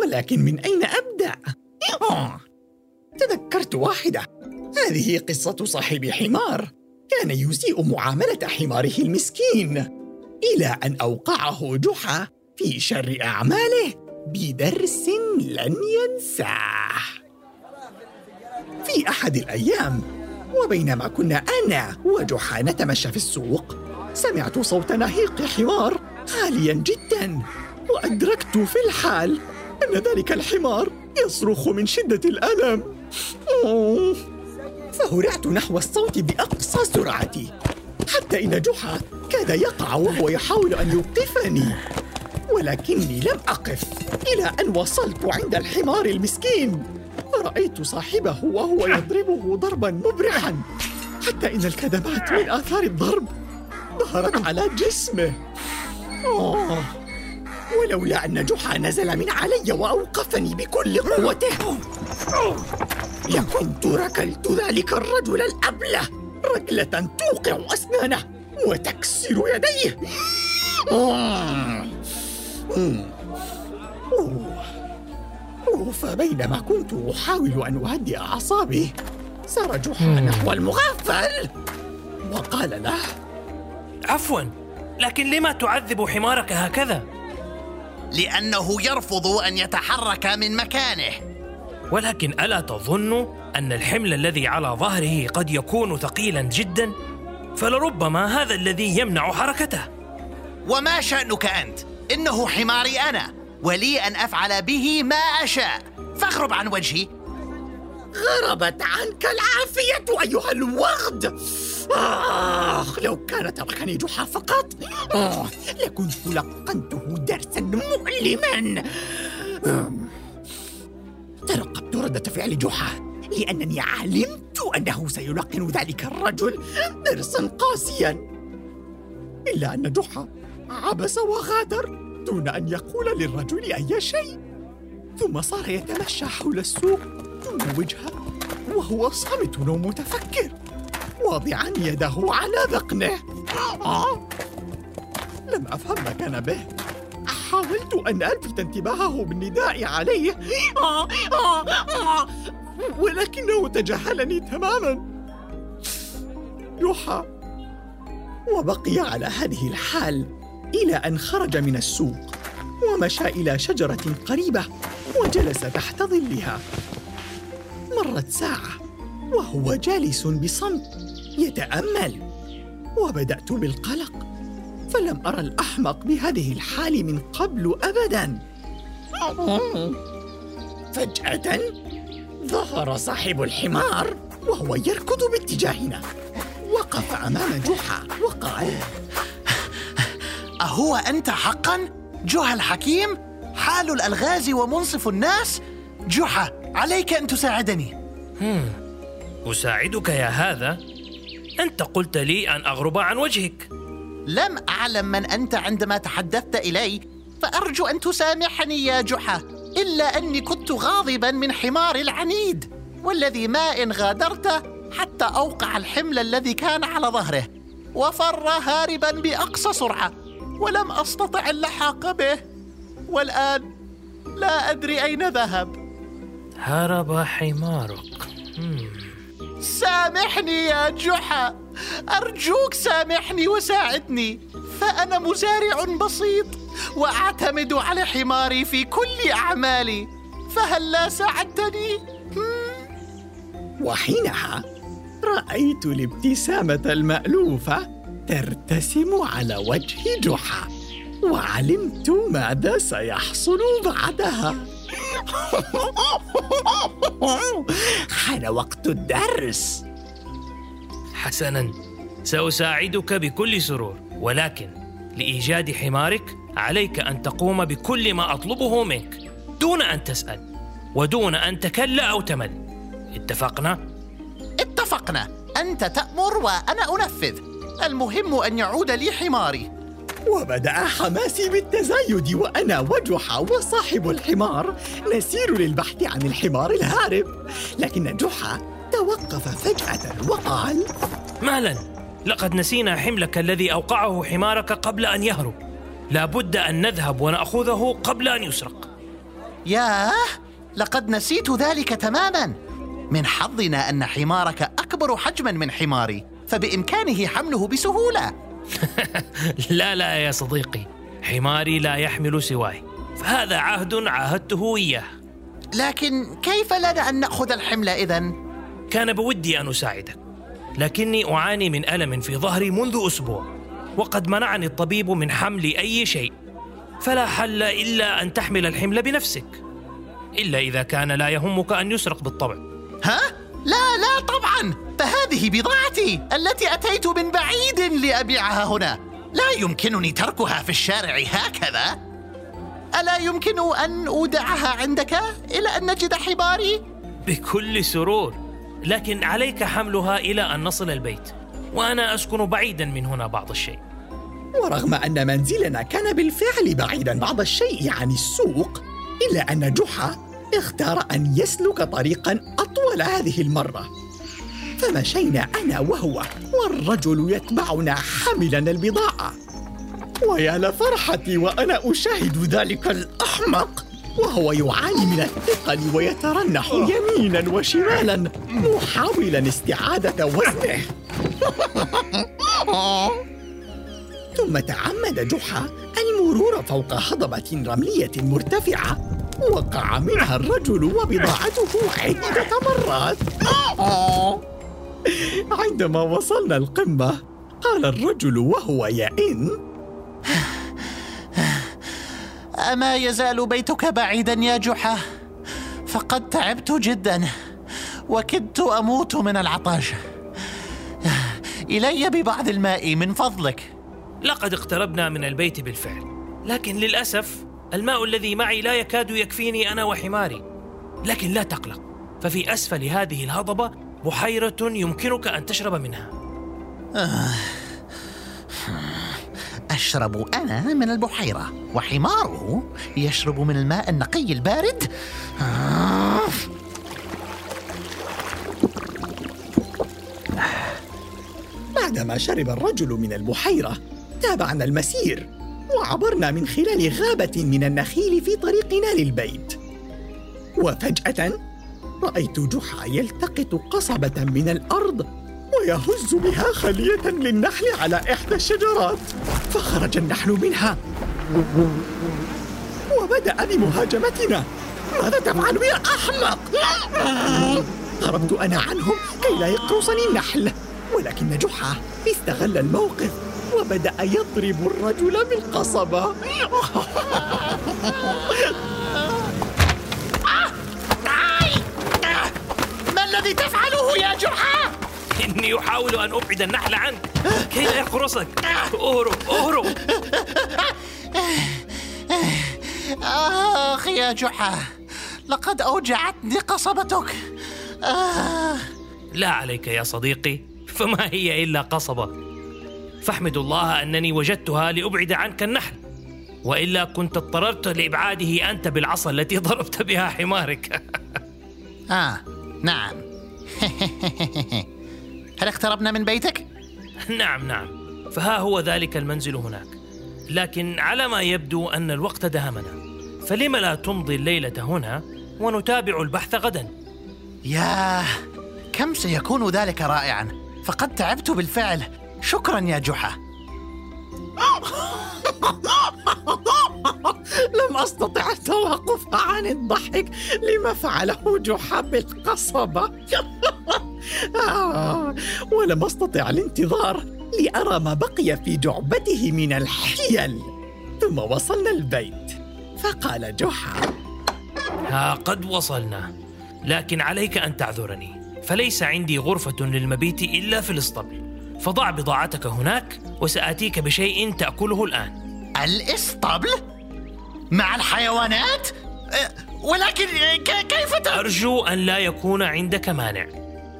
ولكن من أين أبدأ؟ تذكرت واحدة. هذه قصة صاحب حمار. كان يسيء معاملة حماره المسكين إلى أن أوقعه جحا في شر أعماله بدرس لن ينساه. في أحد الأيام وبينما كنا أنا وجحا نتمشى في السوق سمعت صوت نهيق حمار عاليا جدا. وأدركت في الحال أن ذلك الحمار يصرخ من شدة الألم. فهرعت نحو الصوت بأقصى سرعتي حتى إن جحا كاد يقع وهو يحاول أن يوقفني. ولكني لم أقف إلى أن وصلت عند الحمار المسكين. فرأيت صاحبه وهو يضربه ضربا مبرحا حتى إن الكدمات من آثار الضرب ظهرت على جسمه. أوه. ولولا أن جحا نزل من علي وأوقفني بكل قوته. لكنت ركلت ذلك الرجل الأبلة ركلة توقع أسنانه وتكسر يديه. فبينما كنت أحاول أن أهدئ أعصابي سار جحا نحو المغفل وقال له عفوا. لكن لما تعذب حمارك هكذا؟ لأنه يرفض أن يتحرك من مكانه. ولكن ألا تظن أن الحمل الذي على ظهره قد يكون ثقيلا جدا؟ فلربما هذا الذي يمنع حركته. وما شأنك أنت؟ إنه حماري أنا ولي أن أفعل به ما أشاء. فاغرب عن وجهي. غربت عنك العافية أيها الوغد. آه لو كان تركني جحا فقط. آه لكنت لقنته درسا مؤلما. ترقبت ردة فعل جحا لأنني علمت أنه سيلقن ذلك الرجل درسا قاسيا. إلا أن جحا عبس وغادر دون أن يقول للرجل أي شيء. ثم صار يتمشى حول السوق دون وجهة وهو صامت ومتفكر واضعا يده على ذقنه. آه. لم أفهم ما كان به. حاولت أن ألفت انتباهه بالنداء عليه. آه آه آه. ولكنه تجاهلني تماما. يوحى وبقي على هذه الحال إلى أن خرج من السوق ومشى إلى شجرة قريبة وجلس تحت ظلها. مرت ساعة وهو جالس بصمت. يتأمل. وبدأت بالقلق فلم أرى الأحمق بهذه الحال من قبل أبدا. فجأة ظهر صاحب الحمار وهو يركض باتجاهنا. وقف أمام جحا وقال أهو أنت حقا؟ جحا الحكيم؟ حال الألغاز ومنصف الناس؟ جحا عليك أن تساعدني. هم. أساعدك يا هذا؟ أنت قلت لي أن أغرب عن وجهك. لم أعلم من أنت عندما تحدثت إلي فأرجو أن تسامحني يا جحا إلا أني كنت غاضبا من حمار العنيد والذي ما إن غادرت حتى أوقع الحمل الذي كان على ظهره وفر هاربا بأقصى سرعة ولم أستطع اللحاق به. والآن لا أدري أين ذهب. هرب حمارك. سامحني يا جحا. أرجوك سامحني وساعدني. فأنا مزارع بسيط وأعتمد على حماري في كل أعمالي. فهل لا ساعدتني؟ وحينها رأيت الابتسامة المألوفة ترتسم على وجه جحا وعلمت ماذا سيحصل بعدها. حان وقت الدرس. حسنا. سأساعدك بكل سرور ولكن لإيجاد حمارك عليك أن تقوم بكل ما أطلبه منك دون أن تسأل ودون أن تكل أو تمل. اتفقنا؟ اتفقنا. أنت تأمر وأنا أنفذ. المهم أن يعود لي حماري. وبدأ حماسي بالتزايد وأنا وجحا وصاحب الحمار نسير للبحث عن الحمار الهارب. لكن جحا توقف فجأة وقال مالا؟ لقد نسينا حملك الذي أوقعه حمارك قبل أن يهرب. لابد أن نذهب ونأخذه قبل أن يسرق. ياه لقد نسيت ذلك تماما. من حظنا أن حمارك أكبر حجما من حماري فبإمكانه حمله بسهولة. لا لا يا صديقي حماري لا يحمل سواي فهذا عهد عاهدته إياه لكن كيف لنا أن نأخذ الحمل إذن؟ كان بودي أن أساعدك لكني أعاني من ألم في ظهري منذ أسبوع وقد منعني الطبيب من حمل أي شيء فلا حل إلا أن تحمل الحمل بنفسك إلا إذا كان لا يهمك أن يسرق بالطبع ها؟ لا لا طبعا. فهذه بضاعتي التي أتيت من بعيد لأبيعها هنا. لا يمكنني تركها في الشارع هكذا. ألا يمكن أن أودعها عندك إلى أن نجد حماري؟ بكل سرور. لكن عليك حملها إلى أن نصل البيت. وأنا أسكن بعيدا من هنا بعض الشيء. ورغم أن منزلنا كان بالفعل بعيدا بعض الشيء عن السوق إلا أن جحا اختار أن يسلك طريقا أطول هذه المرة. فمشينا أنا وهو والرجل يتبعنا حاملا البضاعة. ويا لفرحتي وأنا أشاهد ذلك الأحمق. وهو يعاني من الثقل ويترنح يمينا وشمالا محاولا استعادة وزنه. ثم تعمد جحا المرور فوق هضبة رملية مرتفعة. وقع منها الرجل وبضاعته عدة مرات. عندما وصلنا القمة قال الرجل وهو يئن. أما يزال بيتك بعيدا يا جحا فقد تعبت جدا وكدت أموت من العطش إلي ببعض الماء من فضلك. لقد اقتربنا من البيت بالفعل لكن للأسف الماء الذي معي لا يكاد يكفيني أنا وحماري لكن لا تقلق ففي أسفل هذه الهضبة بحيرة يمكنك أن تشرب منها. أشرب أنا من البحيرة وحماره يشرب من الماء النقي البارد. بعدما شرب الرجل من البحيرة تابعنا المسير. وعبرنا من خلال غابة من النخيل في طريقنا للبيت. وفجأة رأيت جحا يلتقط قصبة من الأرض ويهز بها خلية للنحل على إحدى الشجرات فخرج النحل منها. وبدأ بمهاجمتنا. ماذا تفعل يا أحمق؟ هربت أنا عنهم كي لا يقرصني النحل ولكن جحا استغل الموقف. وبدأ يضرب الرجل بالقصبة. ما الذي تفعله يا جحا؟ إني أحاول أن أبعد النحل عنك. كي لا يقرصك أهرب أهرب. آخ يا جحا لقد أوجعتني قصبتك. آه. لا عليك يا صديقي فما هي إلا قصبة. فاحمد الله أنني وجدتها لأبعد عنك النحل وإلا كنت اضطررت لإبعاده أنت بالعصا التي ضربت بها حمارك. آه نعم. هل اقتربنا من بيتك؟ نعم نعم. فها هو ذلك المنزل هناك. لكن على ما يبدو أن الوقت دهمنا. فلم لا تمضي الليلة هنا ونتابع البحث غدا؟ ياه كم سيكون ذلك رائعا. فقد تعبت بالفعل. شكرا يا جحا. لم أستطع التوقف عن الضحك لما فعله جحا بالقصبة. آه، ولم أستطع الانتظار لأرى ما بقي في جعبته من الحيل. ثم وصلنا البيت. فقال جحا. ها قد وصلنا. لكن عليك أن تعذرني. فليس عندي غرفة للمبيت إلا في الاسطبل. فضع بضاعتك هناك وسآتيك بشيء تأكله الآن. الإسطبل؟ مع الحيوانات؟ أه، ولكن ك- كيف ت... أرجو أن لا يكون عندك مانع.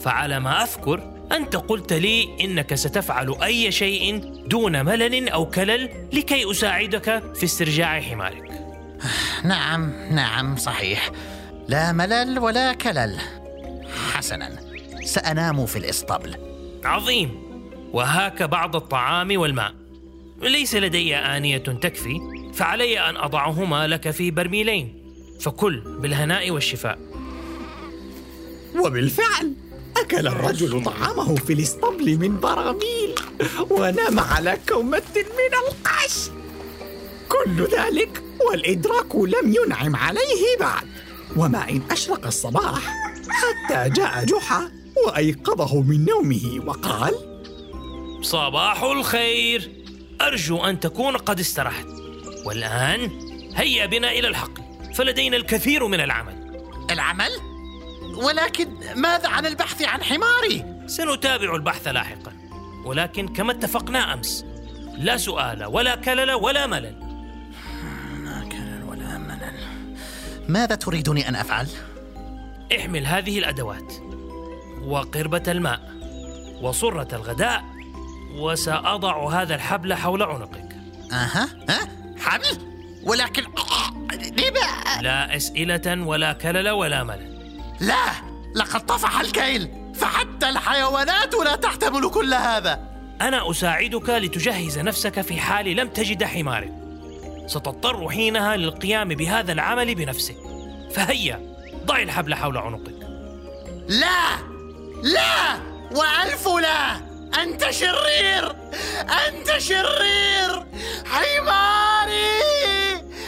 فعلى ما أذكر أنت قلت لي إنك ستفعل أي شيء دون ملل أو كلل لكي أساعدك في استرجاع حمارك. نعم نعم صحيح. لا ملل ولا كلل. حسنا. سأنام في الإسطبل. عظيم. وهاك بعض الطعام والماء. ليس لدي آنية تكفي فعلي أن أضعهما لك في برميلين. فكل بالهناء والشفاء. وبالفعل أكل الرجل طعامه في الاسطبل من براميل ونام على كومة من القش. كل ذلك والإدراك لم ينعم عليه بعد. وما إن أشرق الصباح حتى جاء جحا وأيقظه من نومه وقال صباح الخير. أرجو أن تكون قد استرحت. والآن هيا بنا إلى الحقل. فلدينا الكثير من العمل. العمل؟ ولكن ماذا عن البحث عن حماري؟ سنتابع البحث لاحقا. ولكن كما اتفقنا أمس لا سؤال ولا كلل ولا ملل. لا كلل ولا ملل. ماذا تريدني أن أفعل؟ احمل هذه الأدوات. وقربة الماء. وصرة الغداء. وسأضع هذا الحبل حول عنقك. أها ها؟ حبل؟ ولكن لما؟ لا أسئلة ولا كلل ولا ملل. لا لقد طفح الكيل فحتى الحيوانات لا تحتمل كل هذا. أنا أساعدك لتجهز نفسك في حال لم تجد حمارك. ستضطر حينها للقيام بهذا العمل بنفسك. فهيا ضع الحبل حول عنقك. لا لا! وألف أنت شرير أنت شرير. حماري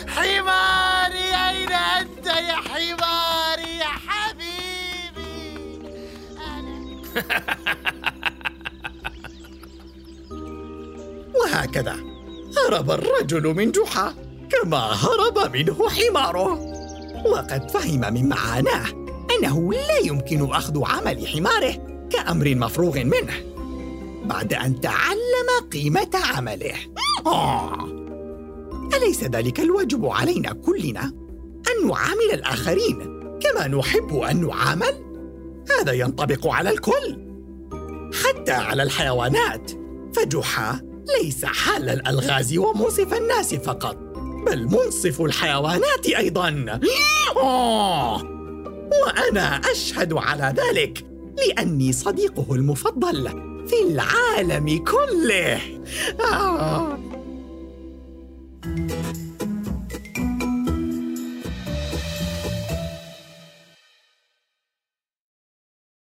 حماري أين أنت يا حماري يا حبيبي؟ أنا وهكذا هرب الرجل من جحا كما هرب منه حماره. وقد فهم من معاناه أنه لا يمكن أخذ عمل حماره كأمر مفروغ منه. بعد أن تعلم قيمة عمله. آه. أليس ذلك الواجب علينا كلنا أن نعامل الآخرين كما نحب أن نعامل؟ هذا ينطبق على الكل. حتى على الحيوانات. فجحا ليس حال الألغاز ومنصف الناس فقط بل منصف الحيوانات أيضا. آه! وأنا أشهد على ذلك لأني صديقه المفضل. في العالم كله آه.